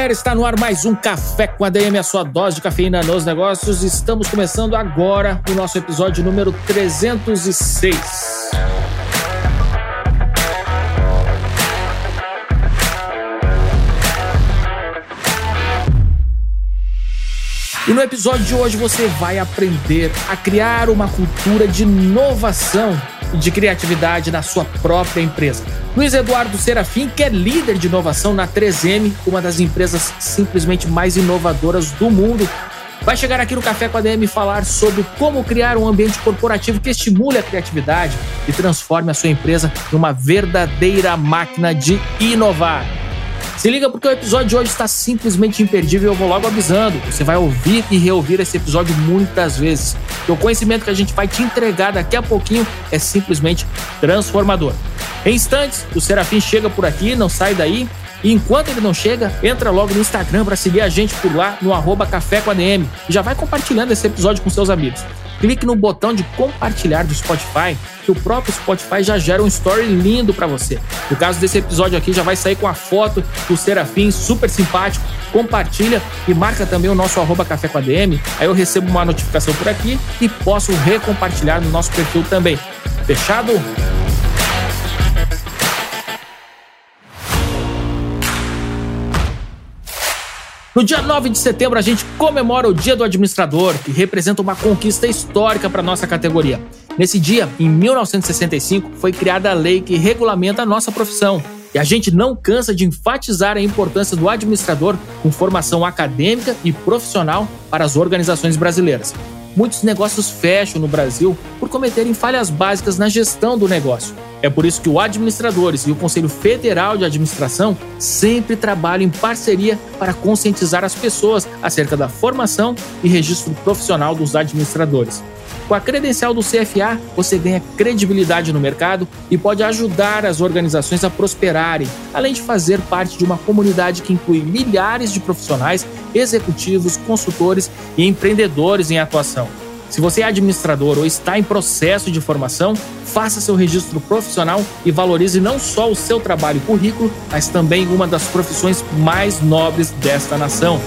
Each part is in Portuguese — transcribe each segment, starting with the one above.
galera, está no ar mais um Café com ADM, a sua dose de cafeína nos negócios. Estamos começando agora o nosso episódio número 306. E no episódio de hoje você vai aprender a criar uma cultura de inovação e de criatividade na sua própria empresa. Luiz Eduardo Serafim, que é líder de inovação na 3M, uma das empresas simplesmente mais inovadoras do mundo, vai chegar aqui no Café com a DM falar sobre como criar um ambiente corporativo que estimule a criatividade e transforme a sua empresa em uma verdadeira máquina de inovar. Se liga porque o episódio de hoje está simplesmente imperdível e eu vou logo avisando. Você vai ouvir e reouvir esse episódio muitas vezes. o conhecimento que a gente vai te entregar daqui a pouquinho é simplesmente transformador. Em instantes, o Serafim chega por aqui, não sai daí. E enquanto ele não chega, entra logo no Instagram para seguir a gente por lá no arroba Café com ADM e já vai compartilhando esse episódio com seus amigos clique no botão de compartilhar do Spotify, que o próprio Spotify já gera um story lindo para você. No caso desse episódio aqui, já vai sair com a foto do Serafim, super simpático. Compartilha e marca também o nosso arroba café com a DM. Aí eu recebo uma notificação por aqui e posso recompartilhar no nosso perfil também. Fechado? No dia 9 de setembro, a gente comemora o Dia do Administrador, que representa uma conquista histórica para nossa categoria. Nesse dia, em 1965, foi criada a lei que regulamenta a nossa profissão. E a gente não cansa de enfatizar a importância do administrador com formação acadêmica e profissional para as organizações brasileiras muitos negócios fecham no Brasil por cometerem falhas básicas na gestão do negócio. É por isso que o Administradores e o Conselho Federal de Administração sempre trabalham em parceria para conscientizar as pessoas acerca da formação e registro profissional dos administradores. Com a credencial do CFA, você ganha credibilidade no mercado e pode ajudar as organizações a prosperarem, além de fazer parte de uma comunidade que inclui milhares de profissionais, executivos, consultores e empreendedores em atuação. Se você é administrador ou está em processo de formação, faça seu registro profissional e valorize não só o seu trabalho e currículo, mas também uma das profissões mais nobres desta nação.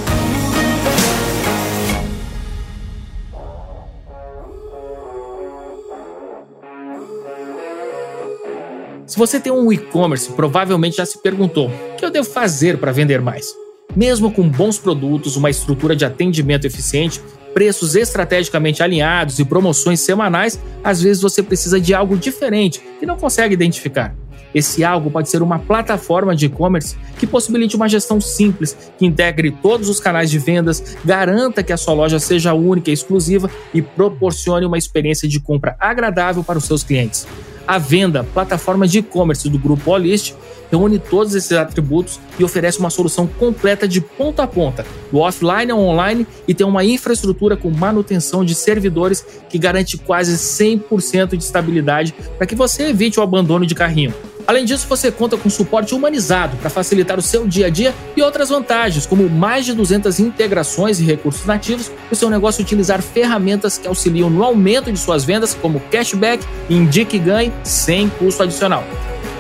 Se você tem um e-commerce, provavelmente já se perguntou: o que eu devo fazer para vender mais? Mesmo com bons produtos, uma estrutura de atendimento eficiente, preços estrategicamente alinhados e promoções semanais, às vezes você precisa de algo diferente que não consegue identificar. Esse algo pode ser uma plataforma de e-commerce que possibilite uma gestão simples, que integre todos os canais de vendas, garanta que a sua loja seja única e exclusiva e proporcione uma experiência de compra agradável para os seus clientes. A Venda, plataforma de e-commerce do grupo Olist, reúne todos esses atributos e oferece uma solução completa de ponta a ponta, do offline ao online e tem uma infraestrutura com manutenção de servidores que garante quase 100% de estabilidade para que você evite o abandono de carrinho. Além disso, você conta com suporte humanizado para facilitar o seu dia a dia e outras vantagens, como mais de 200 integrações e recursos nativos para o seu negócio utilizar ferramentas que auxiliam no aumento de suas vendas, como cashback, indique e ganhe, sem custo adicional.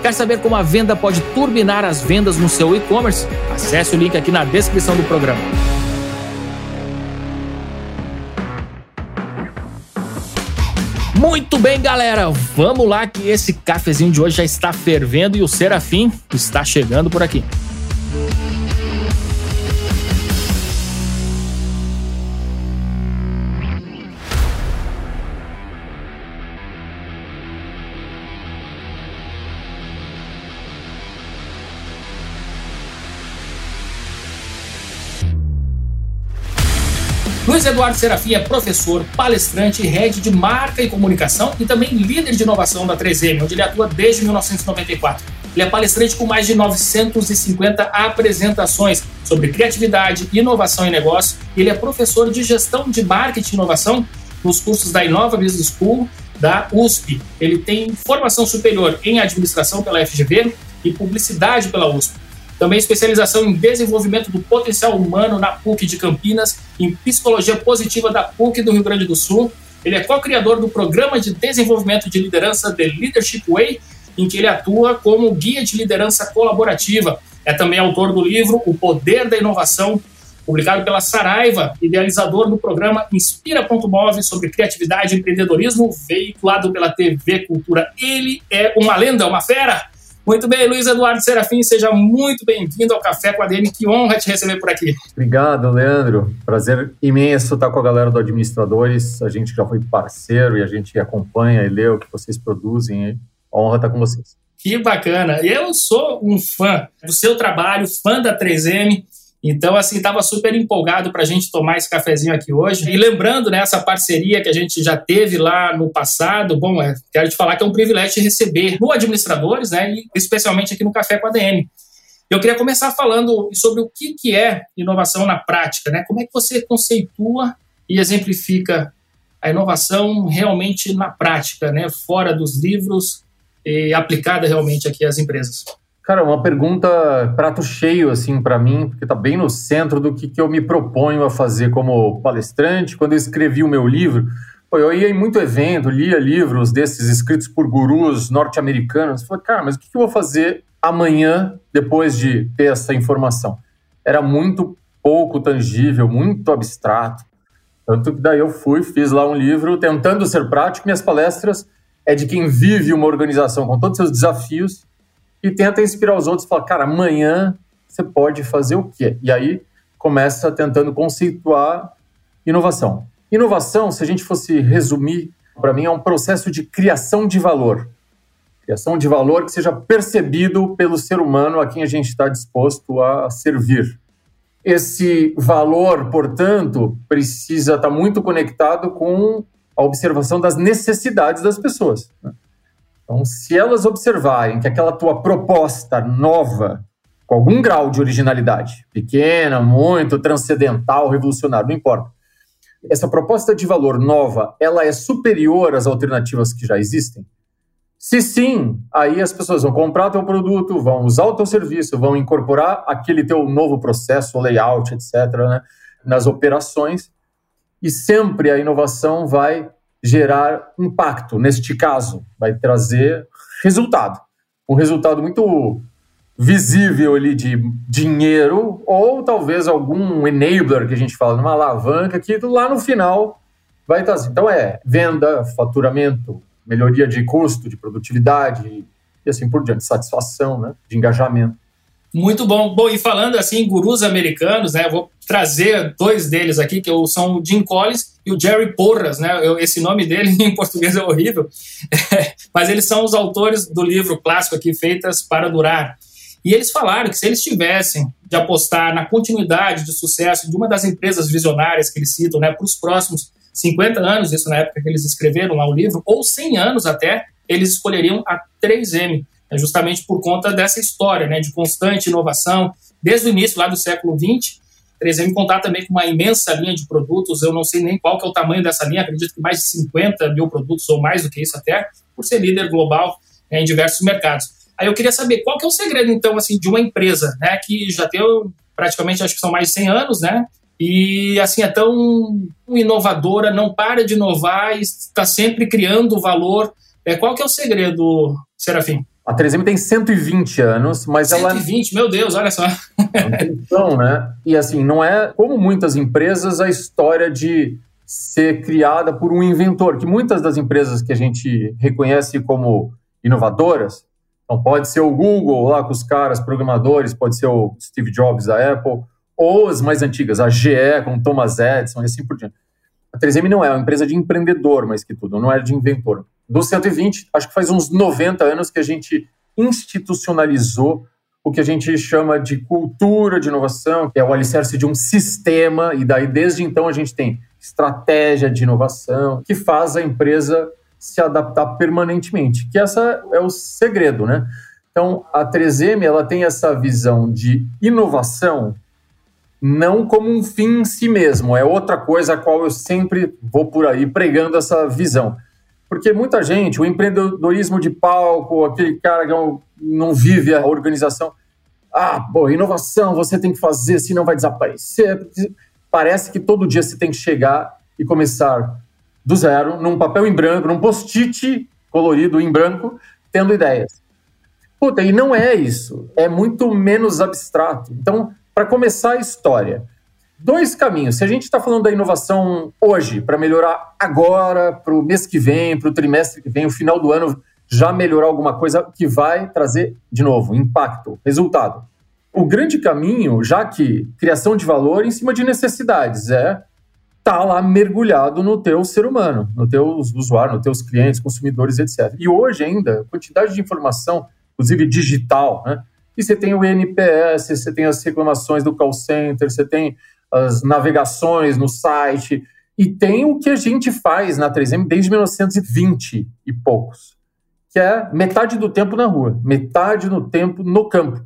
Quer saber como a venda pode turbinar as vendas no seu e-commerce? Acesse o link aqui na descrição do programa. Muito bem, galera, vamos lá que esse cafezinho de hoje já está fervendo e o Serafim está chegando por aqui. Luiz Eduardo Serafim é professor, palestrante, head de marca e comunicação e também líder de inovação da 3M, onde ele atua desde 1994. Ele é palestrante com mais de 950 apresentações, sobre criatividade, inovação e negócio. Ele é professor de gestão de marketing e inovação nos cursos da Inova Business School da USP. Ele tem formação superior em administração pela FGV e publicidade pela USP. Também especialização em desenvolvimento do potencial humano na PUC de Campinas, em psicologia positiva da PUC do Rio Grande do Sul. Ele é co-criador do programa de desenvolvimento de liderança The Leadership Way, em que ele atua como guia de liderança colaborativa. É também autor do livro O Poder da Inovação, publicado pela Saraiva, idealizador do programa Inspira.move sobre criatividade e empreendedorismo, veiculado pela TV Cultura. Ele é uma lenda, uma fera. Muito bem, Luiz Eduardo Serafim, seja muito bem-vindo ao Café com a DM. Que honra te receber por aqui. Obrigado, Leandro. Prazer imenso estar com a galera do Administradores. A gente já foi parceiro e a gente acompanha e lê o que vocês produzem. Honra estar com vocês. Que bacana. Eu sou um fã do seu trabalho, fã da 3M. Então, assim, estava super empolgado para a gente tomar esse cafezinho aqui hoje. E lembrando, né, essa parceria que a gente já teve lá no passado, bom, é, quero te falar que é um privilégio receber no Administradores, né, e especialmente aqui no Café com a DM. Eu queria começar falando sobre o que, que é inovação na prática, né? Como é que você conceitua e exemplifica a inovação realmente na prática, né? Fora dos livros e aplicada realmente aqui às empresas. Cara, uma pergunta prato cheio, assim, para mim, porque está bem no centro do que, que eu me proponho a fazer como palestrante. Quando eu escrevi o meu livro, pô, eu ia em muito evento, lia livros desses escritos por gurus norte-americanos. Falei, cara, mas o que, que eu vou fazer amanhã, depois de ter essa informação? Era muito pouco tangível, muito abstrato. Tanto que daí eu fui, fiz lá um livro tentando ser prático. Minhas palestras é de quem vive uma organização com todos os seus desafios e tenta inspirar os outros, fala, cara, amanhã você pode fazer o quê? E aí começa tentando conceituar inovação. Inovação, se a gente fosse resumir, para mim é um processo de criação de valor. Criação de valor que seja percebido pelo ser humano a quem a gente está disposto a servir. Esse valor, portanto, precisa estar tá muito conectado com a observação das necessidades das pessoas. Né? Então, se elas observarem que aquela tua proposta nova, com algum grau de originalidade, pequena, muito, transcendental, revolucionária, não importa, essa proposta de valor nova, ela é superior às alternativas que já existem? Se sim, aí as pessoas vão comprar teu produto, vão usar o teu serviço, vão incorporar aquele teu novo processo, layout, etc., né, nas operações, e sempre a inovação vai gerar impacto. Neste caso, vai trazer resultado. Um resultado muito visível ali de dinheiro ou talvez algum enabler que a gente fala, numa alavanca que lá no final vai assim. Então é venda, faturamento, melhoria de custo, de produtividade e assim por diante, satisfação, né, de engajamento. Muito bom. Bom, e falando assim, gurus americanos, né? Vou trazer dois deles aqui, que são o Jim Collins e o Jerry Porras, né? Eu, esse nome dele em português é horrível, mas eles são os autores do livro clássico aqui, Feitas para Durar. E eles falaram que se eles tivessem de apostar na continuidade de sucesso de uma das empresas visionárias que eles citam, né, para os próximos 50 anos, isso na época que eles escreveram lá o livro, ou 100 anos até, eles escolheriam a 3M é justamente por conta dessa história né, de constante inovação, desde o início lá do século XX. 3M contar também com uma imensa linha de produtos, eu não sei nem qual que é o tamanho dessa linha, acredito que mais de 50 mil produtos ou mais do que isso até, por ser líder global né, em diversos mercados. Aí eu queria saber qual que é o segredo, então, assim, de uma empresa né, que já tem praticamente, acho que são mais de 100 anos, né? E, assim, é tão inovadora, não para de inovar e está sempre criando valor. É, qual que é o segredo, Serafim? A 3M tem 120 anos, mas 120, ela. 120, meu Deus, olha só. então, né? E assim, não é como muitas empresas a história de ser criada por um inventor, que muitas das empresas que a gente reconhece como inovadoras, então pode ser o Google lá com os caras programadores, pode ser o Steve Jobs da Apple, ou as mais antigas, a GE com Thomas Edison e assim por diante. A 3M não é uma empresa de empreendedor, mais que tudo, não é de inventor do 120, acho que faz uns 90 anos que a gente institucionalizou o que a gente chama de cultura de inovação, que é o alicerce de um sistema, e daí desde então a gente tem estratégia de inovação, que faz a empresa se adaptar permanentemente, que essa é o segredo, né? Então, a 3M, ela tem essa visão de inovação não como um fim em si mesmo, é outra coisa a qual eu sempre vou por aí pregando essa visão. Porque muita gente, o empreendedorismo de palco, aquele cara que não vive a organização, ah, pô, inovação você tem que fazer, senão vai desaparecer. Parece que todo dia você tem que chegar e começar do zero, num papel em branco, num post-it colorido em branco, tendo ideias. Puta, e não é isso. É muito menos abstrato. Então, para começar a história, dois caminhos. Se a gente está falando da inovação hoje, para melhorar agora, para o mês que vem, para o trimestre que vem, o final do ano, já melhorar alguma coisa que vai trazer, de novo, impacto, resultado. O grande caminho, já que criação de valor em cima de necessidades, é tá lá mergulhado no teu ser humano, no teu usuário, nos teus clientes, consumidores, etc. E hoje ainda, quantidade de informação, inclusive digital, né? E você tem o NPS, você tem as reclamações do call center, você tem as navegações no site, e tem o que a gente faz na 3M desde 1920 e poucos, que é metade do tempo na rua, metade do tempo no campo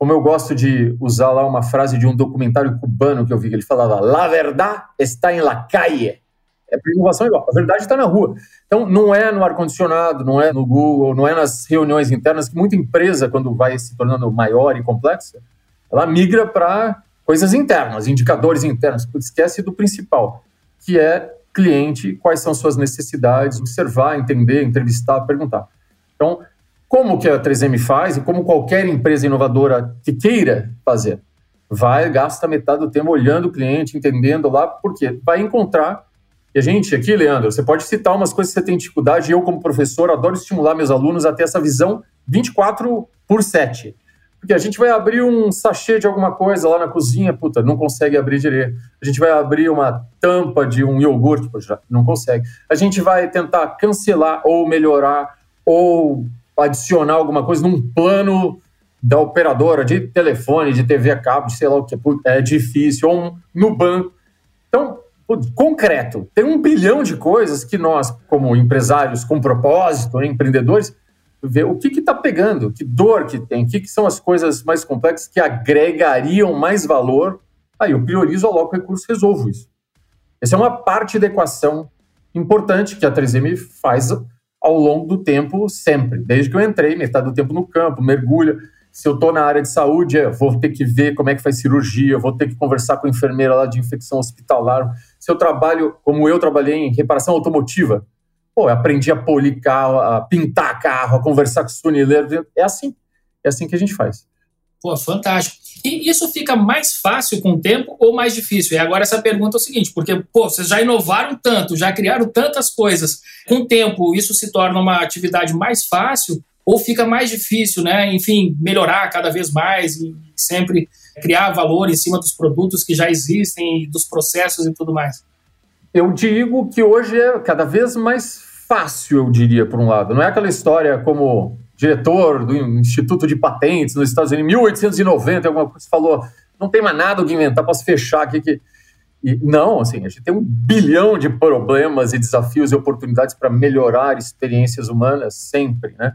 como eu gosto de usar lá uma frase de um documentário cubano que eu vi, que ele falava: La verdad está en la calle. É para inovação igual. A verdade está na rua. Então, não é no ar-condicionado, não é no Google, não é nas reuniões internas, que muita empresa, quando vai se tornando maior e complexa, ela migra para coisas internas, indicadores internos. Esquece do principal, que é cliente, quais são suas necessidades, observar, entender, entrevistar, perguntar. Então, como que a 3M faz e como qualquer empresa inovadora que queira fazer. Vai, gasta metade do tempo olhando o cliente, entendendo lá, por quê? Vai encontrar. E a gente aqui, Leandro, você pode citar umas coisas que você tem dificuldade. Eu, como professor, adoro estimular meus alunos a ter essa visão 24 por 7. Porque a gente vai abrir um sachê de alguma coisa lá na cozinha, puta, não consegue abrir direito. A gente vai abrir uma tampa de um iogurte, já não consegue. A gente vai tentar cancelar ou melhorar ou adicionar alguma coisa num plano da operadora de telefone, de TV a cabo, sei lá o que, é difícil, ou um, no banco. Então, concreto, tem um bilhão de coisas que nós, como empresários com propósito, empreendedores, ver o que está pegando, que dor que tem, o que, que, são as coisas mais complexas que agregariam mais valor. Aí eu priorizo, aloco recurso, resolvo isso. Essa é uma parte da equação importante que a 3M faz ao longo do tempo, sempre. Desde que eu entrei, metade do tempo no campo, mergulha. Se eu estou na área de saúde, eu vou ter que ver como é que faz cirurgia, vou ter que conversar com a enfermeira lá de infecção hospitalar. Se eu trabalho, como eu trabalhei em reparação automotiva, pô, aprendi a polir carro, a pintar carro, a conversar com funileiro. É assim. É assim que a gente faz. Pô, fantástico. E isso fica mais fácil com o tempo ou mais difícil? E agora essa pergunta é o seguinte, porque, pô, vocês já inovaram tanto, já criaram tantas coisas. Com o tempo, isso se torna uma atividade mais fácil ou fica mais difícil, né? Enfim, melhorar cada vez mais e sempre criar valor em cima dos produtos que já existem, dos processos e tudo mais? Eu digo que hoje é cada vez mais fácil, eu diria, por um lado. Não é aquela história como diretor do Instituto de Patentes nos Estados Unidos, em 1890, alguma coisa, falou, não tem mais nada que inventar, posso fechar aqui que... E, não, assim, a gente tem um bilhão de problemas e desafios e oportunidades para melhorar experiências humanas sempre, né?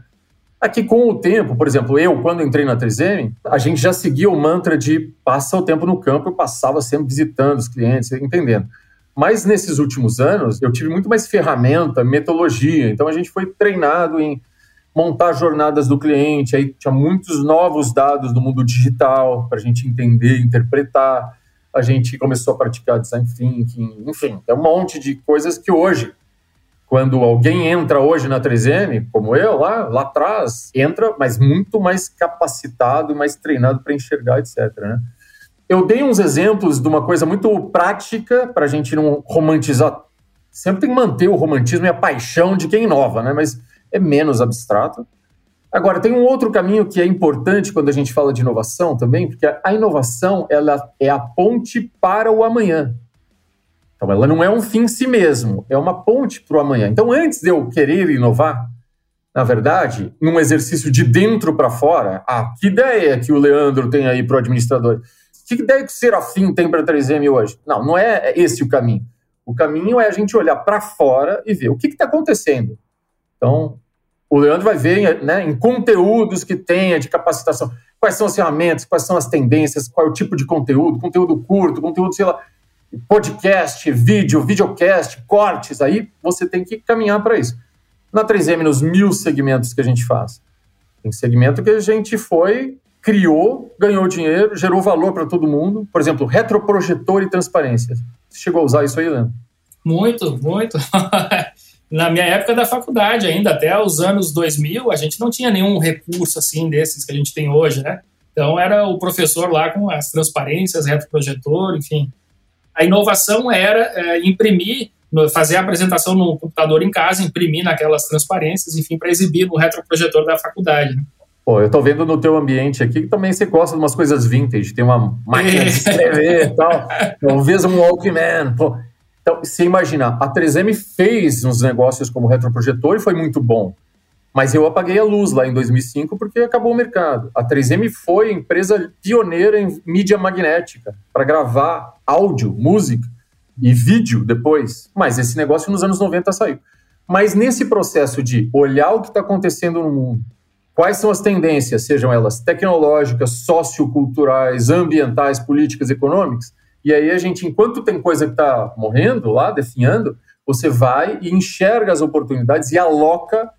Aqui com o tempo, por exemplo, eu, quando entrei na 3M, a gente já seguia o mantra de passa o tempo no campo, eu passava sempre visitando os clientes, entendendo. Mas nesses últimos anos, eu tive muito mais ferramenta, metodologia, então a gente foi treinado em montar jornadas do cliente, aí tinha muitos novos dados do mundo digital para a gente entender, interpretar. A gente começou a praticar design thinking, enfim, é um monte de coisas que hoje, quando alguém entra hoje na 3M, como eu lá, lá atrás, entra, mas muito mais capacitado mais treinado para enxergar, etc. Né? Eu dei uns exemplos de uma coisa muito prática para a gente não romantizar. Sempre tem que manter o romantismo e a paixão de quem inova, né? Mas é menos abstrato. Agora, tem um outro caminho que é importante quando a gente fala de inovação também, porque a inovação ela é a ponte para o amanhã. Então, ela não é um fim em si mesmo, é uma ponte para o amanhã. Então, antes de eu querer inovar, na verdade, num exercício de dentro para fora, ah, que ideia que o Leandro tem aí para o administrador? Que que o Serafim tem para a 3M hoje? Não, não é esse o caminho. O caminho é a gente olhar para fora e ver o que está acontecendo. Então, O Leandro vai ver né, em conteúdos que tenha de capacitação. Quais são as ferramentas, quais são as tendências, qual é o tipo de conteúdo, conteúdo curto, conteúdo, sei lá, podcast, vídeo, videocast, cortes, aí você tem que caminhar para isso. Na 3M, nos mil segmentos que a gente faz, tem segmento que a gente foi, criou, ganhou dinheiro, gerou valor para todo mundo. Por exemplo, retroprojetor e transparência. Você chegou a usar isso aí, Leandro? Muito, muito. Na minha época da faculdade ainda, até os anos 2000, a gente não tinha nenhum recurso assim desses que a gente tem hoje, né? Então era o professor lá com as transparências, retroprojetor, enfim. A inovação era é, imprimir, fazer a apresentação no computador em casa, imprimir naquelas transparências, enfim, para exibir no retroprojetor da faculdade. Né? Pô, eu tô vendo no teu ambiente aqui que também você gosta de umas coisas vintage, tem uma máquina de escrever e tal, talvez um Walkman. Pô. Então, você imagina, a 3M fez uns negócios como retroprojetor e foi muito bom. Mas eu apaguei a luz lá em 2005 porque acabou o mercado. A 3M foi empresa pioneira em mídia magnética para gravar áudio, música e vídeo depois. Mas esse negócio nos anos 90 saiu. Mas nesse processo de olhar o que está acontecendo no mundo, quais são as tendências, sejam elas tecnológicas, socioculturais, ambientais, políticas, econômicas, e aí a gente, enquanto tem coisa que está morrendo lá, definhando, você vai e enxerga as oportunidades e aloca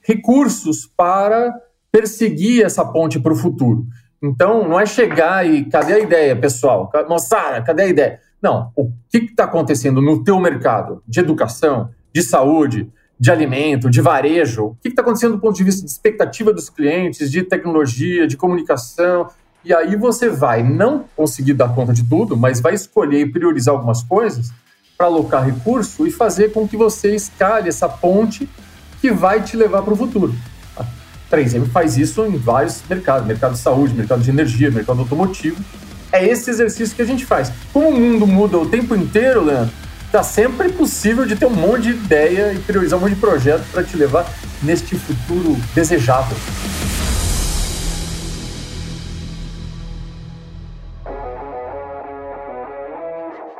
recursos para perseguir essa ponte para o futuro. Então, não é chegar e cadê a ideia, pessoal? Moçada, cadê a ideia? Não, o que está acontecendo no teu mercado de educação, de saúde, de alimento, de varejo? O que está acontecendo do ponto de vista de expectativa dos clientes, de tecnologia, de comunicação? E aí você vai não conseguir dar conta de tudo, mas vai escolher e priorizar algumas coisas para alocar recurso e fazer com que você escale essa ponte que vai te levar para o futuro. A 3M faz isso em vários mercados, mercado de saúde, mercado de energia, mercado automotivo. É esse exercício que a gente faz. Como o mundo muda o tempo inteiro, Leandro, está sempre possível de ter um monte de ideia e priorizar um monte de projeto para te levar neste futuro desejável.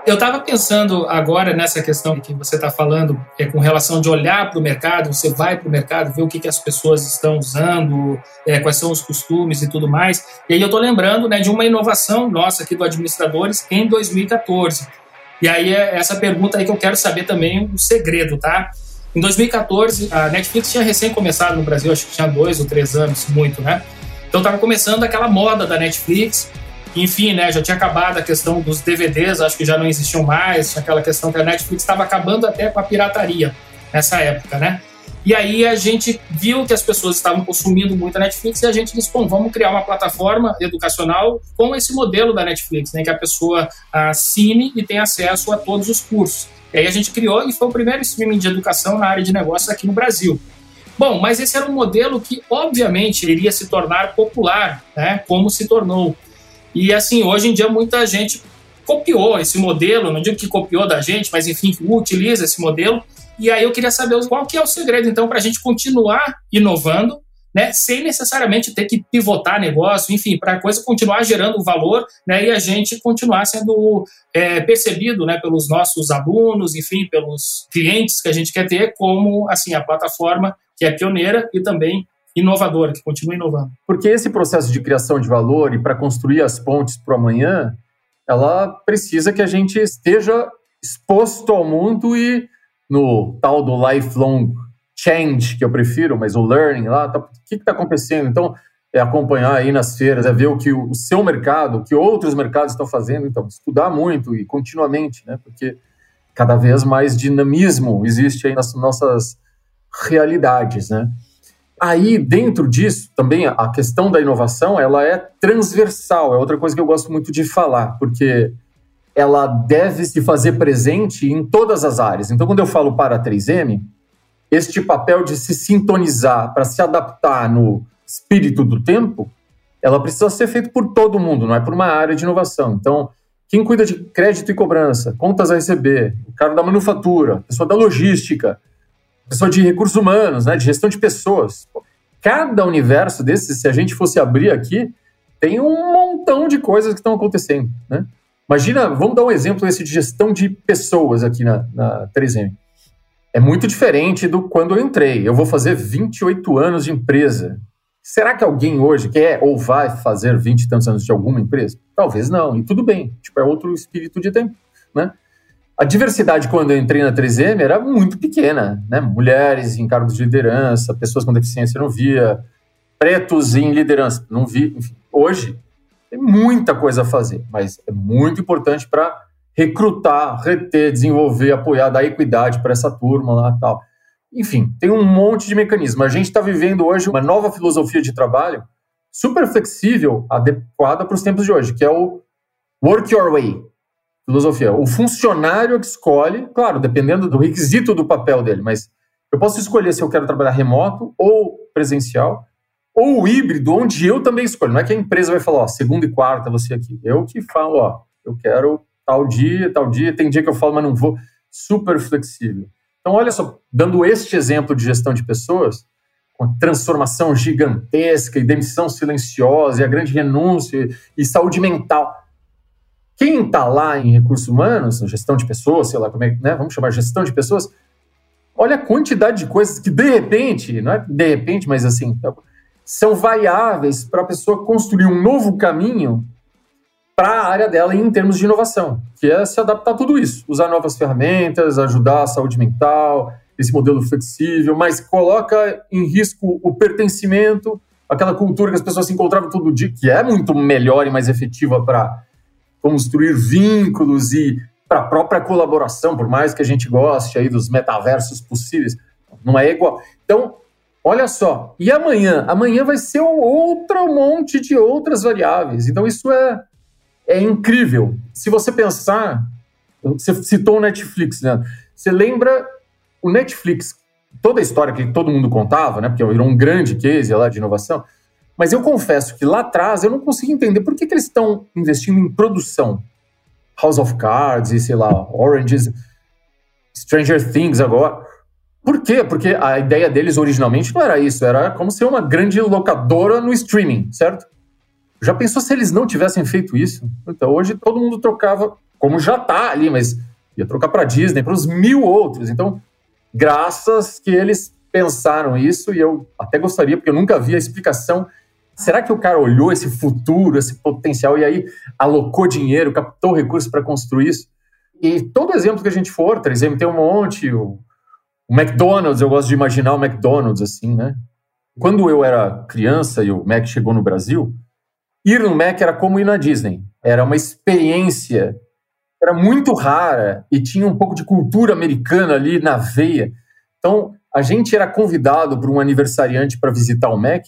Eu estava pensando agora nessa questão que você está falando, é, com relação de olhar para o mercado, você vai para o mercado, ver o que, que as pessoas estão usando, é, quais são os costumes e tudo mais. E aí eu estou lembrando né, de uma inovação nossa aqui do Administradores em 2014. E aí é essa pergunta aí que eu quero saber também o segredo, tá? Em 2014, a Netflix tinha recém começado no Brasil, acho que tinha dois ou três anos, muito, né? Então estava começando aquela moda da Netflix, enfim, né, já tinha acabado a questão dos DVDs, acho que já não existiam mais, aquela questão que a Netflix estava acabando até com a pirataria nessa época, né? E aí a gente viu que as pessoas estavam consumindo muito a Netflix e a gente disse, bom, vamos criar uma plataforma educacional com esse modelo da Netflix, né, que a pessoa assine e tenha acesso a todos os cursos. E aí a gente criou e foi o primeiro streaming de educação na área de negócios aqui no Brasil. Bom, mas esse era um modelo que, obviamente, iria se tornar popular, né, como se tornou. E assim, hoje em dia muita gente copiou esse modelo, não digo que copiou da gente, mas enfim, utiliza esse modelo. E aí eu queria saber qual que é o segredo, então, para a gente continuar inovando, né, sem necessariamente ter que pivotar negócio, enfim, para a coisa continuar gerando valor, né, e a gente continuar sendo é, percebido, né, pelos nossos alunos, enfim, pelos clientes que a gente quer ter como, assim, a plataforma que é pioneira e também inovadora, que continua inovando. Porque esse processo de criação de valor e para construir as pontes para o amanhã, ela precisa que a gente esteja exposto ao mundo e no tal do lifelong change, que eu prefiro, mas o learning lá, tá, o que está acontecendo? Então, é acompanhar aí nas feiras, é ver o que o seu mercado, o que outros mercados estão fazendo, então, estudar muito e continuamente, né? Porque cada vez mais dinamismo existe aí nas nossas realidades, né? Aí, dentro disso, também a questão da inovação, ela é transversal, é outra coisa que eu gosto muito de falar, porque ela deve se fazer presente em todas as áreas. Então, quando eu falo para a 3M, este papel de se sintonizar para se adaptar no espírito do tempo, ela precisa ser feito por todo mundo, não é por uma área de inovação. Então, quem cuida de crédito e cobrança, contas a receber, o cara da manufatura, pessoa da logística, pessoa de recursos humanos, né, de gestão de pessoas. Cada universo desses, se a gente fosse abrir aqui, tem um montão de coisas que estão acontecendo, né? Imagina, vamos dar um exemplo esse de gestão de pessoas aqui na, na 3M. é muito diferente do quando eu entrei. Eu vou fazer 28 anos de empresa. Será que alguém hoje quer ou vai fazer 20 e tantos anos de alguma empresa? Talvez não, e tudo bem. Tipo, é outro espírito de tempo, né? A diversidade, quando eu entrei na 3M, era muito pequena, né? Mulheres em cargos de liderança, pessoas com deficiência não via, pretos em liderança, não vi. Enfim, hoje, tem muita coisa a fazer, mas é muito importante para recrutar, reter, desenvolver, apoiar, dar equidade para essa turma lá tal. Enfim, tem um monte de mecanismo. A gente está vivendo hoje uma nova filosofia de trabalho super flexível, adequada para os tempos de hoje, que é o work your way. Filosofia. O funcionário que escolhe, claro, dependendo do requisito do papel dele, mas eu posso escolher se eu quero trabalhar remoto ou presencial, ou híbrido, onde eu também escolho. Não é que a empresa vai falar, ó, segunda e quarta você aqui. Eu que falo, ó, eu quero tal dia, tal dia, tem dia que eu falo, mas não vou. Super flexível. Então, olha só, dando este exemplo de gestão de pessoas, com transformação gigantesca e demissão silenciosa e a grande renúncia e saúde mental. Quem está lá em recursos humanos, gestão de pessoas, sei lá como é, né, vamos chamar gestão de pessoas, olha a quantidade de coisas que de repente, não é de repente, mas assim, são variáveis para a pessoa construir um novo caminho para a área dela em termos de inovação, que é se adaptar a tudo isso, usar novas ferramentas, ajudar a saúde mental, esse modelo flexível, mas coloca em risco o pertencimento, aquela cultura que as pessoas se encontravam todo dia, que é muito melhor e mais efetiva para construir vínculos e para a própria colaboração, por mais que a gente goste aí dos metaversos possíveis, não é igual. Então, olha só, e amanhã? Amanhã vai ser outro monte de outras variáveis. Então, isso é é incrível. Se você pensar, você citou o Netflix, né? Você lembra o Netflix, toda a história que todo mundo contava, né? Porque virou um grande case lá de inovação. Mas eu confesso que lá atrás eu não consegui entender por que, que eles estão investindo em produção. House of Cards e sei lá, Oranges, Stranger Things agora. Por quê? Porque a ideia deles originalmente não era isso, era como ser uma grande locadora no streaming, certo? Já pensou se eles não tivessem feito isso? Então hoje todo mundo trocava, como já está ali, mas ia trocar para Disney, para os mil outros. Então, graças que eles pensaram isso, e eu até gostaria, porque eu nunca vi a explicação. Será que o cara olhou esse futuro, esse potencial, e aí alocou dinheiro, captou recursos para construir isso? E todo exemplo que a gente for, 3M tem um monte, o, o McDonald's, eu gosto de imaginar o McDonald's assim, né? Quando eu era criança e o Mac chegou no Brasil, ir no Mac era como ir na Disney. Era uma experiência, era muito rara e tinha um pouco de cultura americana ali na veia. Então, a gente era convidado por um aniversariante para visitar o Mac.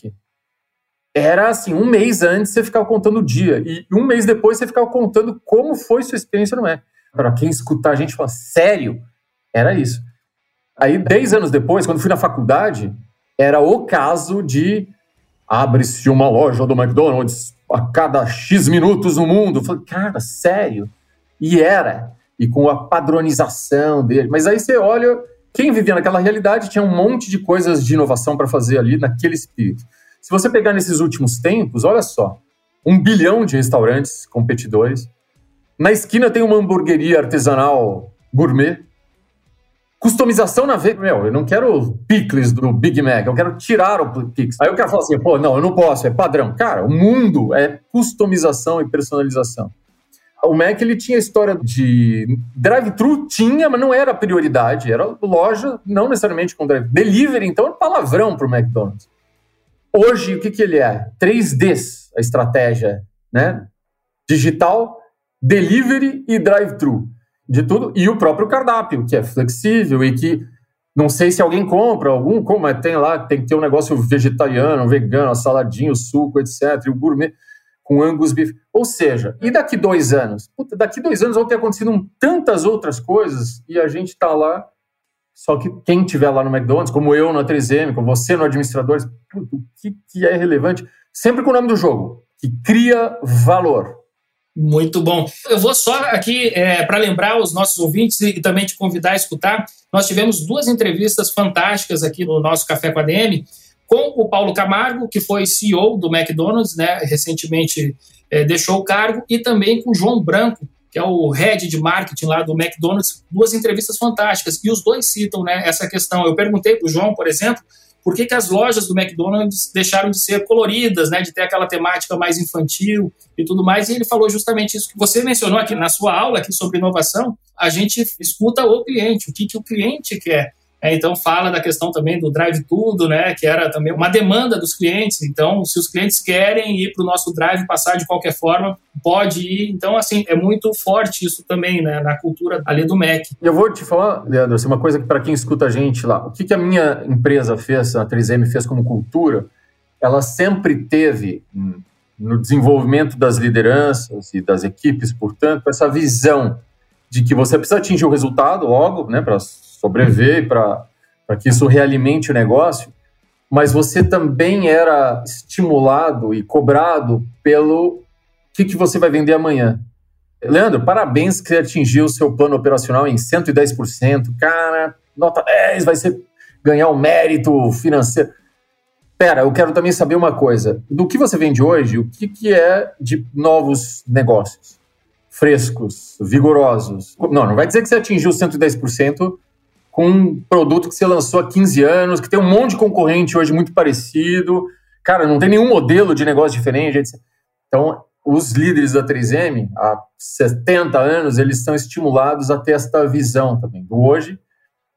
Era assim, um mês antes você ficava contando o dia e um mês depois você ficava contando como foi sua experiência no Mac. Para quem escutar a gente falar, sério? Era isso. Aí, dez anos depois, quando fui na faculdade, era o caso de abre-se uma loja do McDonald's a cada X minutos no mundo. Eu falei, cara, sério? E era. E com a padronização dele. Mas aí você olha, quem vivia naquela realidade tinha um monte de coisas de inovação para fazer ali naquele espírito. Se você pegar nesses últimos tempos, olha só, um bilhão de restaurantes competidores. Na esquina tem uma hamburgueria artesanal gourmet Customização na veia. Meu, eu não quero picles do Big Mac, eu quero tirar o pix. Aí o cara fala assim, pô, não, eu não posso, é padrão. Cara, o mundo é customização e personalização. O Mac ele tinha história de drive-thru, tinha, mas não era prioridade. Era loja, não necessariamente com drive Delivery, então, é palavrão para o McDonald's. Hoje, o que, que ele é? 3Ds, a estratégia, né? Digital, delivery e drive-thru de tudo, e o próprio cardápio, que é flexível e que não sei se alguém compra, algum como mas tem lá, tem que ter um negócio vegetariano, vegano, saladinho, suco, etc. E o gourmet com angus beef. Ou seja, e daqui dois anos? Puta, daqui dois anos vão ter acontecido tantas outras coisas e a gente está lá. Só que quem estiver lá no McDonald's, como eu no 3M, como você no administrador, puta, o que, que é relevante? Sempre com o nome do jogo, que cria valor. Muito bom. Eu vou só aqui é, para lembrar os nossos ouvintes e também te convidar a escutar. Nós tivemos duas entrevistas fantásticas aqui no nosso Café com a DM com o Paulo Camargo, que foi CEO do McDonald's, né, recentemente é, deixou o cargo, e também com o João Branco, que é o head de marketing lá do McDonald's, duas entrevistas fantásticas. E os dois citam né, essa questão. Eu perguntei para o João, por exemplo, por que, que as lojas do McDonald's deixaram de ser coloridas, né, de ter aquela temática mais infantil e tudo mais. E ele falou justamente isso que você mencionou aqui na sua aula aqui sobre inovação. A gente escuta o cliente, o que, que o cliente quer. É, então fala da questão também do drive tudo, né, que era também uma demanda dos clientes. Então, se os clientes querem ir para o nosso drive passar de qualquer forma, pode ir. Então, assim, é muito forte isso também, né, na cultura ali do Mac. Eu vou te falar, Leandro, assim, uma coisa que para quem escuta a gente lá, o que, que a minha empresa fez, a 3M fez como cultura, ela sempre teve no desenvolvimento das lideranças e das equipes, portanto, essa visão de que você precisa atingir o resultado logo, né, para sobreviver, para que isso realimente o negócio, mas você também era estimulado e cobrado pelo que, que você vai vender amanhã. Leandro, parabéns que você atingiu o seu plano operacional em 110%. Cara, nota 10, vai ser ganhar um mérito financeiro. Pera, eu quero também saber uma coisa. Do que você vende hoje, o que, que é de novos negócios? Frescos, vigorosos. Não, não vai dizer que você atingiu 110% com um produto que você lançou há 15 anos, que tem um monte de concorrente hoje muito parecido. Cara, não tem nenhum modelo de negócio diferente. Então, os líderes da 3M, há 70 anos, eles são estimulados a ter esta visão também do hoje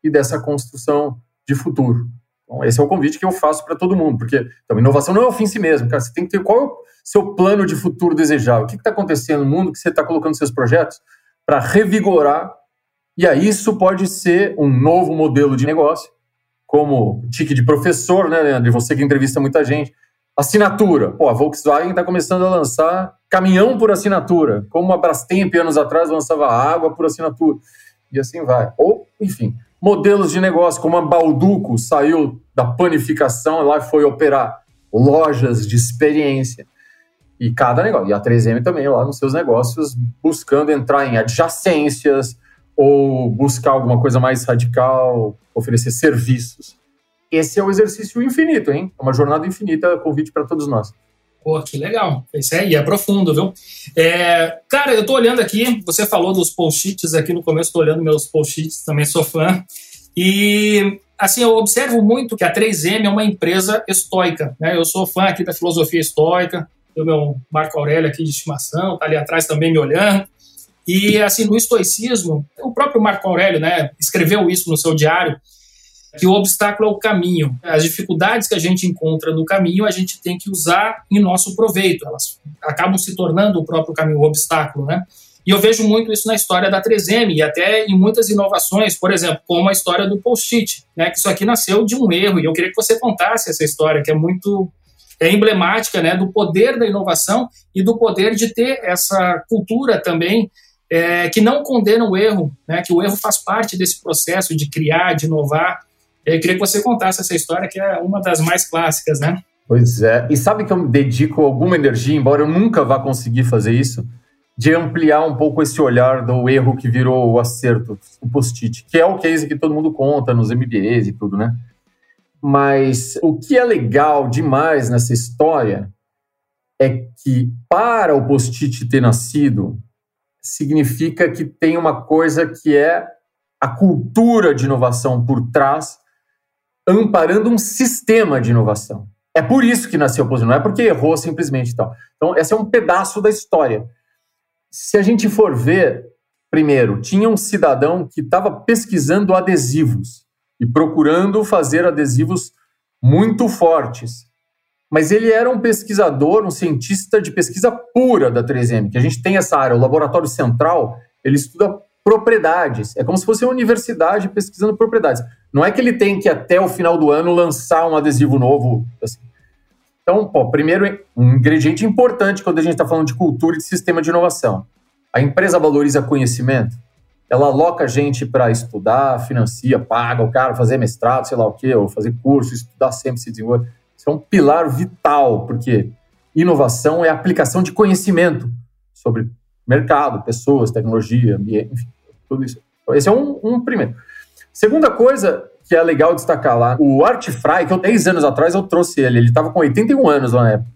e dessa construção de futuro. Então, esse é o convite que eu faço para todo mundo, porque então, inovação não é o fim em si mesmo, cara. Você tem que ter qual é o seu plano de futuro desejável. O que está acontecendo no mundo que você está colocando seus projetos para revigorar e aí isso pode ser um novo modelo de negócio, como tique de professor, né, Leandro? Você que entrevista muita gente. Assinatura. Pô, a Volkswagen está começando a lançar caminhão por assinatura, como a Brastemp anos atrás lançava água por assinatura. E assim vai. Ou, enfim, modelos de negócio, como a Balduco saiu da panificação lá foi operar lojas de experiência. E cada negócio. E a 3M também lá nos seus negócios, buscando entrar em adjacências, ou buscar alguma coisa mais radical, oferecer serviços. Esse é o exercício infinito, hein? É uma jornada infinita, convite para todos nós. Pô, que legal. Isso aí é profundo, viu? É, cara, eu tô olhando aqui, você falou dos post-its aqui no começo, tô olhando meus post-its, também sou fã. E, assim, eu observo muito que a 3M é uma empresa estoica, né? Eu sou fã aqui da filosofia estoica, o meu Marco Aurélio aqui de estimação, tá ali atrás também me olhando. E, assim, no estoicismo, o próprio Marco Aurélio né, escreveu isso no seu diário, que o obstáculo é o caminho. As dificuldades que a gente encontra no caminho, a gente tem que usar em nosso proveito. Elas acabam se tornando o próprio caminho, o obstáculo, né? E eu vejo muito isso na história da 3M e até em muitas inovações, por exemplo, como a história do post-it, né? Que isso aqui nasceu de um erro e eu queria que você contasse essa história, que é muito é emblemática, né? Do poder da inovação e do poder de ter essa cultura também é, que não condenam o erro, né, que o erro faz parte desse processo de criar, de inovar. Eu queria que você contasse essa história, que é uma das mais clássicas, né? Pois é. E sabe que eu dedico alguma energia, embora eu nunca vá conseguir fazer isso, de ampliar um pouco esse olhar do erro que virou o acerto, o post-it, que é o case que todo mundo conta nos MBAs e tudo, né? Mas o que é legal demais nessa história é que, para o post-it ter nascido, significa que tem uma coisa que é a cultura de inovação por trás, amparando um sistema de inovação. É por isso que nasceu Positivo, não é porque errou simplesmente. Então, então esse é um pedaço da história. Se a gente for ver, primeiro, tinha um cidadão que estava pesquisando adesivos e procurando fazer adesivos muito fortes mas ele era um pesquisador, um cientista de pesquisa pura da 3M, que a gente tem essa área, o laboratório central, ele estuda propriedades. É como se fosse uma universidade pesquisando propriedades. Não é que ele tem que até o final do ano lançar um adesivo novo. Assim. Então, pô, primeiro, um ingrediente importante quando a gente está falando de cultura e de sistema de inovação. A empresa valoriza conhecimento. Ela aloca gente para estudar, financia, paga o cara fazer mestrado, sei lá o quê, ou fazer curso, estudar sempre, se desenvolver isso é um pilar vital, porque inovação é aplicação de conhecimento sobre mercado, pessoas, tecnologia, ambiente, enfim, tudo isso. Então, esse é um, um primeiro. Segunda coisa que é legal destacar lá, o Art Fry, que eu 10 anos atrás eu trouxe ele, ele estava com 81 anos na época.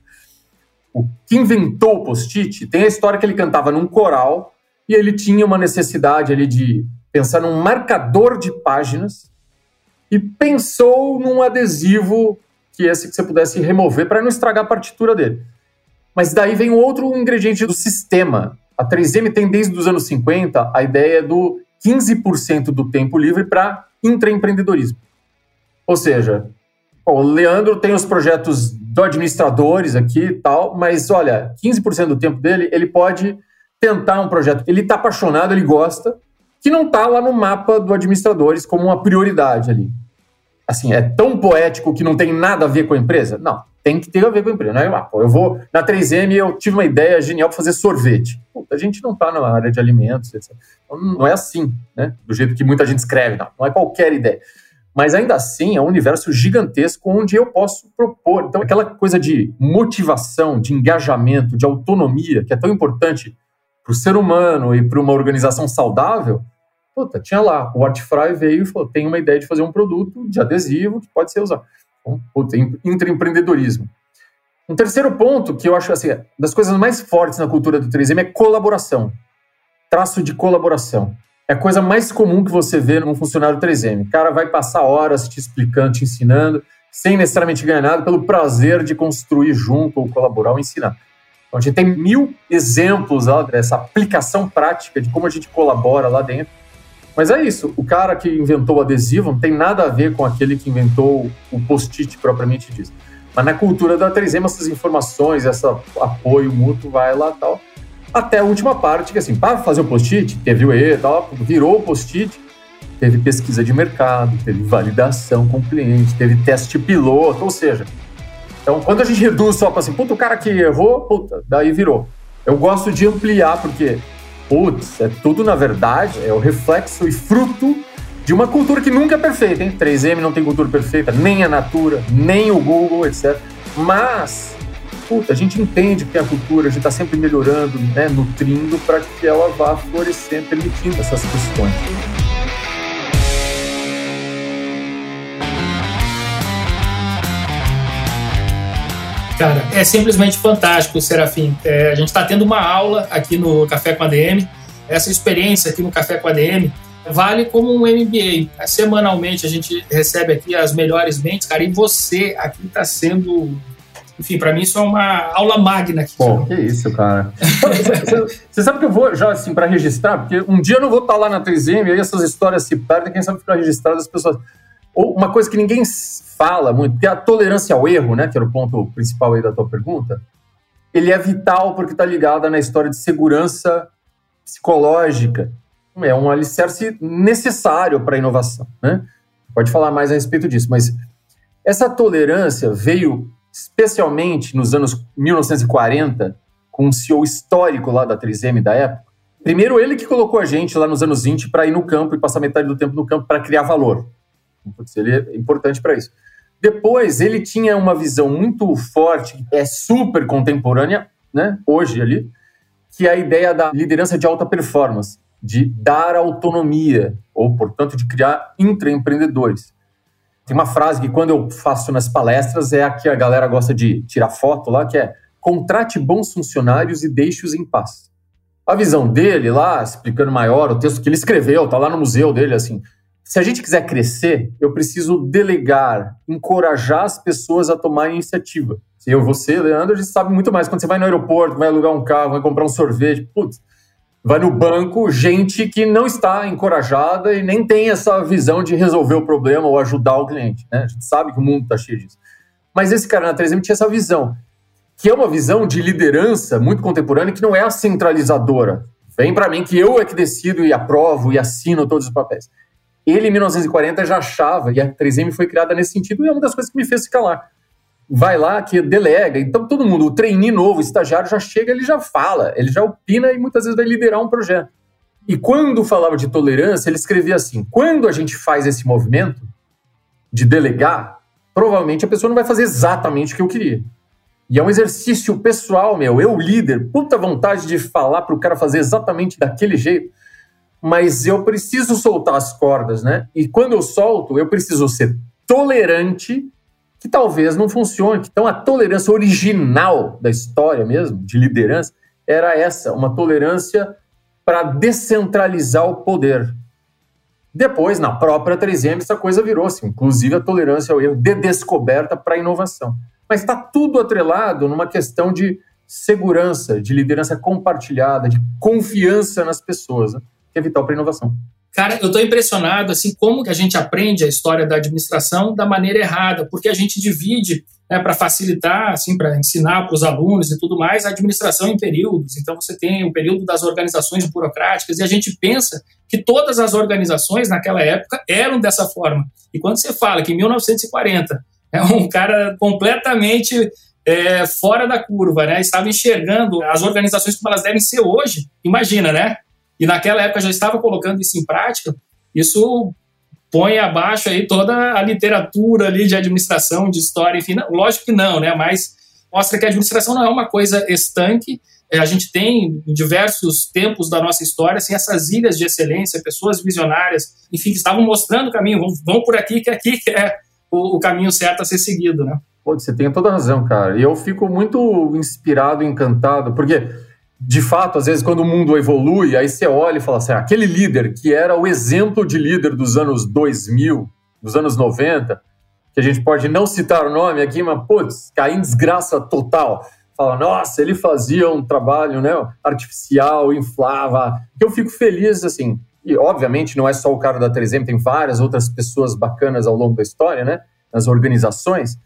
O que inventou o post-it, tem a história que ele cantava num coral e ele tinha uma necessidade ali de pensar num marcador de páginas e pensou num adesivo que esse que você pudesse remover para não estragar a partitura dele. Mas daí vem outro ingrediente do sistema. A 3M tem desde os anos 50 a ideia do 15% do tempo livre para intraempreendedorismo. Ou seja, o Leandro tem os projetos do administradores aqui e tal, mas olha, 15% do tempo dele ele pode tentar um projeto. Ele está apaixonado, ele gosta, que não está lá no mapa do administradores como uma prioridade ali. Assim, é tão poético que não tem nada a ver com a empresa? Não, tem que ter a ver com a empresa. Não é, ah, eu vou na 3M eu tive uma ideia genial para fazer sorvete. Puta, a gente não está na área de alimentos, etc. Então, não é assim, né? Do jeito que muita gente escreve, não. Não é qualquer ideia. Mas ainda assim é um universo gigantesco onde eu posso propor. Então, aquela coisa de motivação, de engajamento, de autonomia, que é tão importante para o ser humano e para uma organização saudável, puta, tinha lá. O Artfry veio e falou: tem uma ideia de fazer um produto de adesivo que pode ser usado. Então, puta, intraempreendedorismo. Um terceiro ponto que eu acho assim, das coisas mais fortes na cultura do 3M é colaboração. Traço de colaboração. É a coisa mais comum que você vê num funcionário 3M. O cara vai passar horas te explicando, te ensinando, sem necessariamente ganhar nada, pelo prazer de construir junto ou colaborar ou ensinar. Então, a gente tem mil exemplos dessa aplicação prática de como a gente colabora lá dentro. Mas é isso, o cara que inventou o adesivo não tem nada a ver com aquele que inventou o post-it propriamente dito. Mas na cultura da 3M, essas informações, esse apoio mútuo vai lá tal. Até a última parte, que assim, para fazer o post-it, teve o E tal, virou o post-it, teve pesquisa de mercado, teve validação com o cliente, teve teste piloto, ou seja, então, quando a gente reduz só para assim, puta, o cara que errou, puta, daí virou. Eu gosto de ampliar, porque, putz, é tudo, na verdade, é o reflexo e fruto de uma cultura que nunca é perfeita, hein? 3M não tem cultura perfeita, nem a Natura, nem o Google, etc. Mas, puta, a gente entende que a cultura, a gente está sempre melhorando, né, nutrindo para que ela vá florescendo, permitindo essas questões. Cara, é simplesmente fantástico, Serafim. É, a gente está tendo uma aula aqui no Café com a DM. Essa experiência aqui no Café com a DM vale como um MBA. Semanalmente a gente recebe aqui as melhores mentes, cara, e você aqui está sendo. Enfim, para mim isso é uma aula magna aqui. Pô, que isso, cara. Você sabe que eu vou já, assim, para registrar, porque um dia eu não vou estar tá lá na 3M, aí essas histórias se perdem, quem sabe ficar registradas as pessoas. Ou uma coisa que ninguém fala muito, porque a tolerância ao erro, né, que era o ponto principal aí da tua pergunta, ele é vital porque está ligado na história de segurança psicológica. É um alicerce necessário para a inovação, né? Pode falar mais a respeito disso, mas essa tolerância veio especialmente nos anos 1940, com um CEO histórico lá da 3M da época. Primeiro, ele que colocou a gente lá nos anos 20 para ir no campo e passar metade do tempo no campo para criar valor. Ele é importante para isso. Depois, ele tinha uma visão muito forte, é super contemporânea, né, hoje ali, que é a ideia da liderança de alta performance, de dar autonomia, ou, portanto, de criar intraempreendedores. Tem uma frase que, quando eu faço nas palestras, é a que a galera gosta de tirar foto lá, que é contrate bons funcionários e deixe-os em paz. A visão dele lá, explicando maior, o texto que ele escreveu, tá lá no museu dele, assim, se a gente quiser crescer, eu preciso delegar, encorajar as pessoas a tomar iniciativa. Eu, você, Leandro, a gente sabe muito mais. Quando você vai no aeroporto, vai alugar um carro, vai comprar um sorvete, putz, vai no banco, gente que não está encorajada e nem tem essa visão de resolver o problema ou ajudar o cliente. Né? A gente sabe que o mundo está cheio disso. Mas esse cara na 3M tinha essa visão, que é uma visão de liderança muito contemporânea, que não é a centralizadora. Vem para mim que eu é que decido e aprovo e assino todos os papéis. Ele, em 1940, já achava, e a 3M foi criada nesse sentido, e é uma das coisas que me fez ficar lá. Vai lá, que delega. Então, todo mundo, o trainee novo, o estagiário, já chega, ele já fala, ele já opina e muitas vezes vai liderar um projeto. E quando falava de tolerância, ele escrevia assim: quando a gente faz esse movimento de delegar, provavelmente a pessoa não vai fazer exatamente o que eu queria. E é um exercício pessoal meu. Eu, líder, puta vontade de falar para o cara fazer exatamente daquele jeito mas eu preciso soltar as cordas, né? E quando eu solto, eu preciso ser tolerante, que talvez não funcione. Então, a tolerância original da história mesmo, de liderança, era essa, uma tolerância para descentralizar o poder. Depois, na própria 3M, essa coisa virou-se, inclusive a tolerância ao erro de descoberta para a inovação. Mas está tudo atrelado numa questão de segurança, de liderança compartilhada, de confiança nas pessoas, né? Que é vital para a inovação. Cara, eu estou impressionado assim como que a gente aprende a história da administração da maneira errada, porque a gente divide né, para facilitar, assim, para ensinar para os alunos e tudo mais, a administração em períodos. Então você tem o período das organizações burocráticas e a gente pensa que todas as organizações naquela época eram dessa forma. E quando você fala que em 1940 é um cara completamente é, fora da curva, né, estava enxergando as organizações como elas devem ser hoje, imagina, né? E naquela época já estava colocando isso em prática, isso põe abaixo aí toda a literatura ali de administração, de história, enfim, lógico que não, né, mas mostra que a administração não é uma coisa estanque, é, a gente tem em diversos tempos da nossa história assim, essas ilhas de excelência, pessoas visionárias, enfim, que estavam mostrando o caminho, vão, vão por aqui, que aqui é o, o caminho certo a ser seguido, né? Pô, você tem toda razão, cara. E eu fico muito inspirado, encantado, porque de fato, às vezes, quando o mundo evolui, aí você olha e fala assim: aquele líder que era o exemplo de líder dos anos 2000, dos anos 90, que a gente pode não citar o nome aqui, mas, putz, caiu em desgraça total. Fala, nossa, ele fazia um trabalho né, artificial, inflava. Eu fico feliz, assim, e obviamente não é só o cara da 3M, tem várias outras pessoas bacanas ao longo da história, né, nas organizações,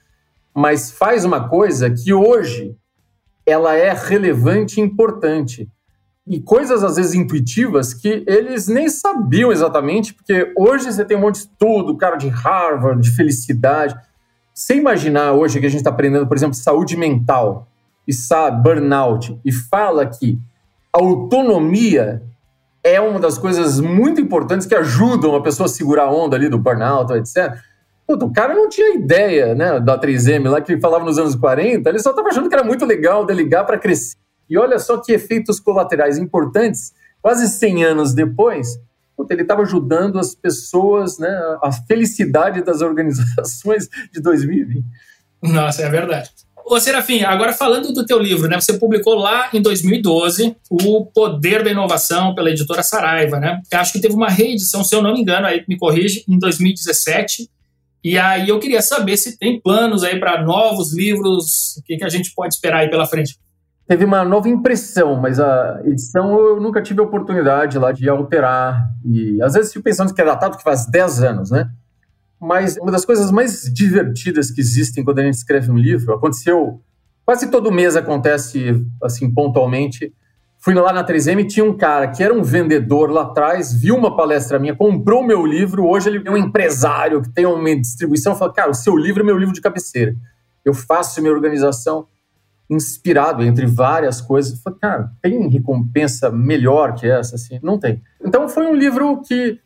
mas faz uma coisa que hoje ela é relevante e importante. E coisas, às vezes, intuitivas que eles nem sabiam exatamente, porque hoje você tem um monte de estudo, cara de Harvard, de felicidade. Você imaginar hoje que a gente está aprendendo, por exemplo, saúde mental, e sabe, burnout, e fala que autonomia é uma das coisas muito importantes que ajudam a pessoa a segurar a onda ali do burnout, etc. Puta, o cara não tinha ideia, né, da 3M lá que falava nos anos 40, ele só estava achando que era muito legal delegar para crescer. E olha só que efeitos colaterais importantes, quase 100 anos depois, puta, ele estava ajudando as pessoas, né, a felicidade das organizações de 2020. Nossa, é verdade. Ô, Serafim, agora falando do teu livro, né? Você publicou lá em 2012 O Poder da Inovação pela editora Saraiva, né? Eu acho que teve uma reedição, se eu não me engano, aí me corrige, em 2017. E aí eu queria saber se tem planos aí para novos livros, o que, que a gente pode esperar aí pela frente. Teve uma nova impressão, mas a edição eu nunca tive a oportunidade lá de alterar. E às vezes fico pensando que é datado que faz 10 anos, né? Mas uma das coisas mais divertidas que existem quando a gente escreve um livro, aconteceu, quase todo mês acontece assim pontualmente, Fui lá na 3M tinha um cara que era um vendedor lá atrás, viu uma palestra minha, comprou meu livro, hoje ele é um empresário que tem uma distribuição, fala, cara, o seu livro é meu livro de cabeceira. Eu faço minha organização inspirado entre várias coisas. Falei, cara, tem recompensa melhor que essa? Assim? Não tem. Então foi um livro que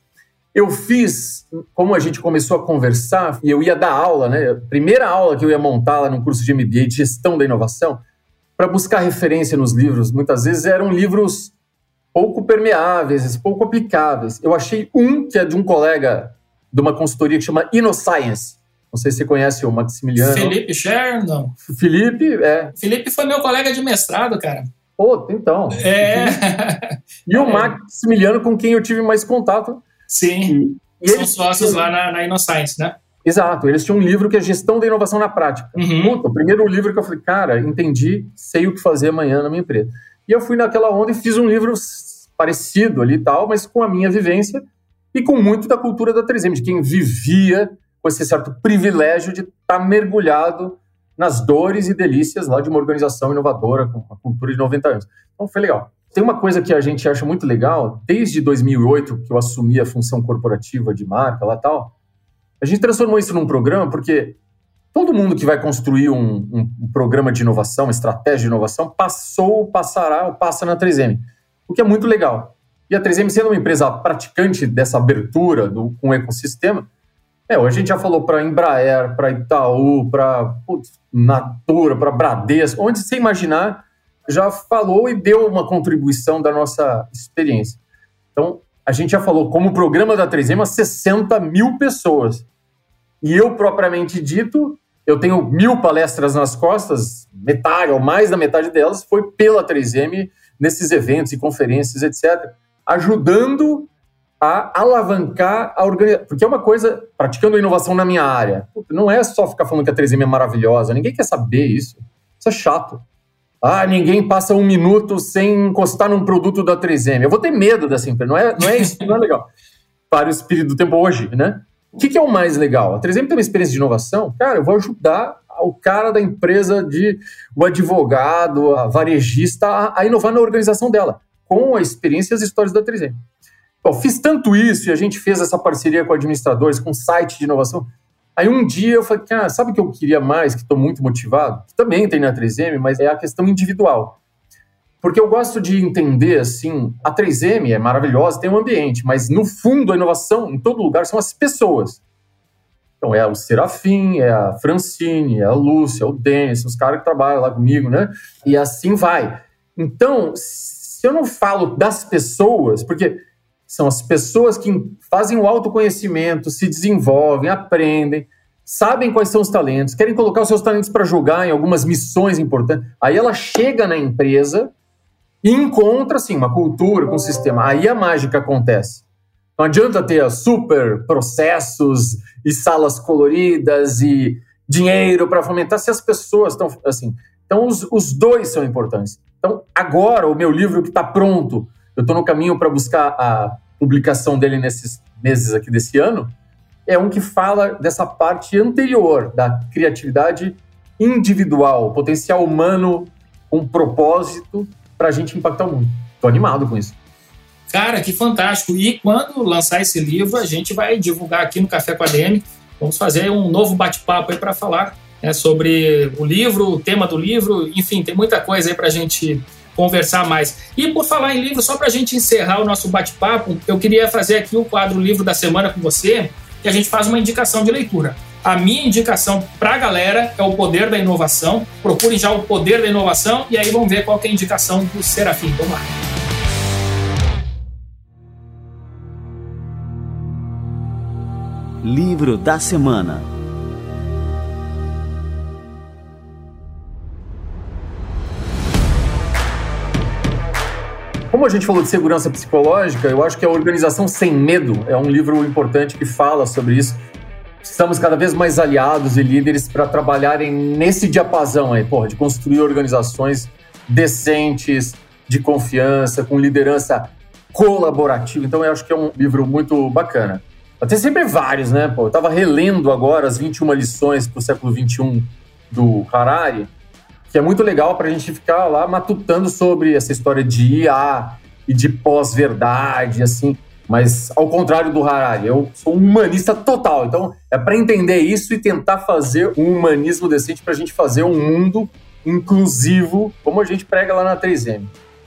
eu fiz, como a gente começou a conversar, e eu ia dar aula, né? Primeira aula que eu ia montar lá no curso de MBA de gestão da inovação, para buscar referência nos livros. Muitas vezes eram livros pouco permeáveis, pouco aplicáveis. Eu achei um que é de um colega de uma consultoria que chama InnoScience. Não sei se você conhece o Maximiliano. Felipe Scher, não. Felipe, é. Felipe foi meu colega de mestrado, cara. Pô, então. É. E o Maximiliano, com quem eu tive mais contato. Sim. E, e São sócios lá na, na InnoScience, né? Exato, eles tinham um livro que é Gestão da Inovação na Prática. Uhum. Puta, o primeiro livro que eu falei, cara, entendi, sei o que fazer amanhã na minha empresa. E eu fui naquela onda e fiz um livro parecido ali e tal, mas com a minha vivência e com muito da cultura da 3M, de quem vivia com esse certo privilégio de estar tá mergulhado nas dores e delícias lá de uma organização inovadora com uma cultura de 90 anos. Então foi legal. Tem uma coisa que a gente acha muito legal, desde 2008 que eu assumi a função corporativa de marca lá e tal, a gente transformou isso num programa porque todo mundo que vai construir um, um, um programa de inovação, uma estratégia de inovação, passou, passará ou passa na 3M, o que é muito legal. E a 3M, sendo uma empresa praticante dessa abertura do, com o ecossistema, é, a gente já falou para Embraer, para Itaú, para Natura, para Bradesco, onde você imaginar, já falou e deu uma contribuição da nossa experiência. Então, a gente já falou como programa da 3M a 60 mil pessoas. E eu, propriamente dito, eu tenho mil palestras nas costas, metade ou mais da metade delas foi pela 3M nesses eventos e conferências, etc. ajudando a alavancar a organização. Porque é uma coisa, praticando inovação na minha área, não é só ficar falando que a 3M é maravilhosa, ninguém quer saber isso. Isso é chato. Ah, ninguém passa um minuto sem encostar num produto da 3M. Eu vou ter medo dessa empresa. Não é, não é isso, não é legal. Para o espírito do tempo hoje, né? O que, que, é o mais legal? A 3M tem uma experiência de inovação. Cara, eu vou ajudar o cara da empresa, de o advogado, a varejista, a, a inovar na organização dela, com a experiência e as histórias da 3M. Bom, fiz tanto isso e a gente fez essa parceria com administradores, com site de inovação. Aí um dia eu falei, cara, sabe o que eu queria mais, que estou muito motivado? Que também tem na 3M, mas é a questão individual. Porque eu gosto de entender, assim, a 3M é maravilhosa, tem um ambiente, mas no fundo a inovação, em todo lugar, são as pessoas. Então é o Serafim, é a Francine, é a Lúcia, é o Denis, os caras que trabalham lá comigo, né? E assim vai. Então, se eu não falo das pessoas, porque são as pessoas que fazem o autoconhecimento, se desenvolvem, aprendem, sabem quais são os talentos, querem colocar os seus talentos para jogar em algumas missões importantes. Aí ela chega na empresa e encontra assim uma cultura, um sistema. Aí a mágica acontece. Não adianta ter super processos e salas coloridas e dinheiro para fomentar se as pessoas estão assim. Então os, os dois são importantes. Então agora o meu livro que está pronto, eu estou no caminho para buscar a publicação dele nesses meses aqui desse ano, é um que fala dessa parte anterior da criatividade individual, potencial humano com propósito para a gente impactar o mundo. Estou animado com isso. Cara, que fantástico! E quando lançar esse livro, a gente vai divulgar aqui no Café com a DM. Vamos fazer um novo bate-papo aí para falar né, sobre o livro, o tema do livro, enfim, tem muita coisa aí para a gente conversar mais. E por falar em livro, só para a gente encerrar o nosso bate-papo, eu queria fazer aqui o quadro Livro da Semana com você, que a gente faz uma indicação de leitura. A minha indicação para a galera é o poder da inovação. Procurem já o poder da inovação e aí vamos ver qual é a indicação do Serafim. Vamos lá. Livro da Semana Como a gente falou de segurança psicológica, eu acho que a Organização Sem Medo é um livro importante que fala sobre isso. Estamos cada vez mais aliados e líderes para trabalharem nesse diapasão aí, porra, de construir organizações decentes, de confiança, com liderança colaborativa. Então, eu acho que é um livro muito bacana. Tem sempre vários, né? Pô, eu estava relendo agora as 21 lições para o século XXI do Harari que é muito legal para a gente ficar lá matutando sobre essa história de IA e de pós-verdade, assim. Mas ao contrário do Harari, eu sou um humanista total. Então é para entender isso e tentar fazer um humanismo decente para a gente fazer um mundo inclusivo, como a gente prega lá na 3M.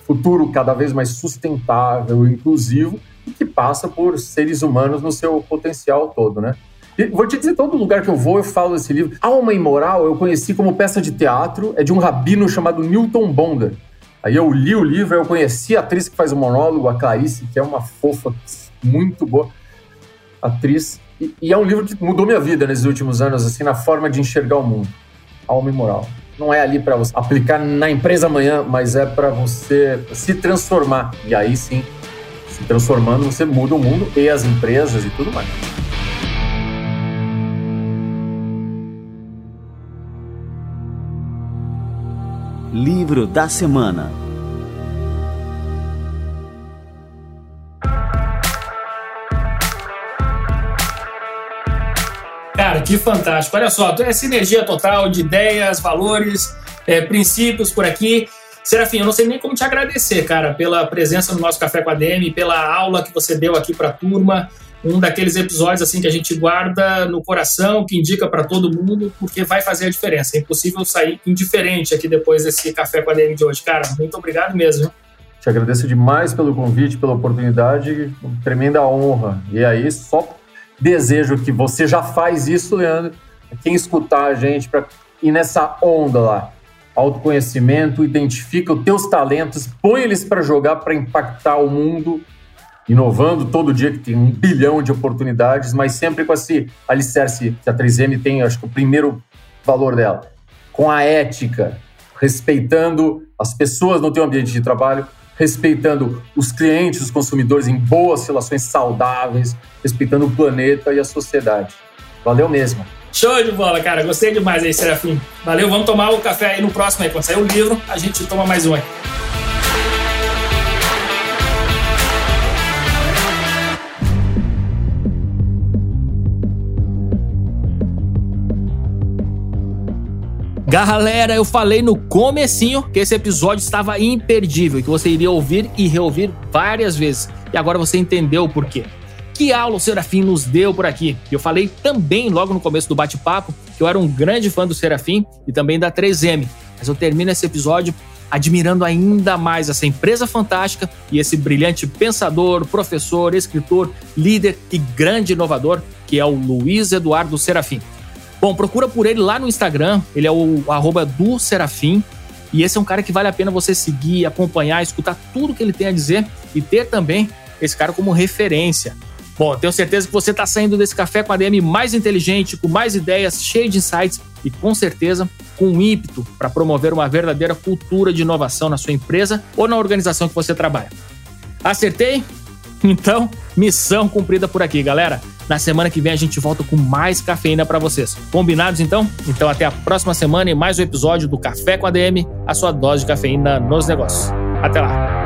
Futuro cada vez mais sustentável, inclusivo e que passa por seres humanos no seu potencial todo, né? vou te dizer, todo lugar que eu vou, eu falo desse livro. Alma e Moral eu conheci como peça de teatro, é de um rabino chamado Newton Bonder. Aí eu li o livro, eu conheci a atriz que faz o monólogo, a Clarice, que é uma fofa muito boa atriz. E, e é um livro que mudou minha vida nesses últimos anos, assim, na forma de enxergar o mundo. Alma e Moral. Não é ali para você aplicar na empresa amanhã, mas é para você se transformar. E aí sim, se transformando, você muda o mundo e as empresas e tudo mais. Livro da Semana Cara, que fantástico. Olha só, é sinergia total de ideias, valores, é, princípios por aqui. Serafim, eu não sei nem como te agradecer, cara, pela presença no nosso Café com a DM, pela aula que você deu aqui para a turma um daqueles episódios assim que a gente guarda no coração, que indica para todo mundo, porque vai fazer a diferença. É impossível sair indiferente aqui depois desse café com a DM de hoje. Cara, muito obrigado mesmo. Te agradeço demais pelo convite, pela oportunidade, tremenda honra. E aí, só desejo que você já faz isso, Leandro, quem escutar a gente para ir nessa onda lá. Autoconhecimento, identifica os teus talentos, põe eles para jogar para impactar o mundo inovando todo dia, que tem um bilhão de oportunidades, mas sempre com esse alicerce que a 3M tem, acho que o primeiro valor dela, com a ética, respeitando as pessoas no teu ambiente de trabalho respeitando os clientes, os consumidores em boas relações saudáveis, respeitando o planeta e a sociedade. Valeu mesmo. Show de bola, cara. Gostei demais aí, Serafim. Valeu, vamos tomar o café aí no próximo aí. Quando sair o livro, a gente toma mais um aí. Galera, eu falei no comecinho que esse episódio estava imperdível que você iria ouvir e reouvir várias vezes. E agora você entendeu o porquê. Que aula o Serafim nos deu por aqui? Eu falei também logo no começo do bate-papo que eu era um grande fã do Serafim e também da 3M. Mas eu termino esse episódio admirando ainda mais essa empresa fantástica e esse brilhante pensador, professor, escritor, líder e grande inovador que é o Luiz Eduardo Serafim. Bom, procura por ele lá no Instagram, ele é o arroba do Serafim. E esse é um cara que vale a pena você seguir, acompanhar, escutar tudo que ele tem a dizer e ter também esse cara como referência. Bom, tenho certeza que você está saindo desse café com a DM mais inteligente, com mais ideias, cheio de insights e com certeza com um ímpeto para promover uma verdadeira cultura de inovação na sua empresa ou na organização que você trabalha. Acertei? Então, missão cumprida por aqui, galera. Na semana que vem a gente volta com mais cafeína para vocês. Combinados então? Então até a próxima semana e mais um episódio do Café com a DM, a sua dose de cafeína nos negócios. Até lá.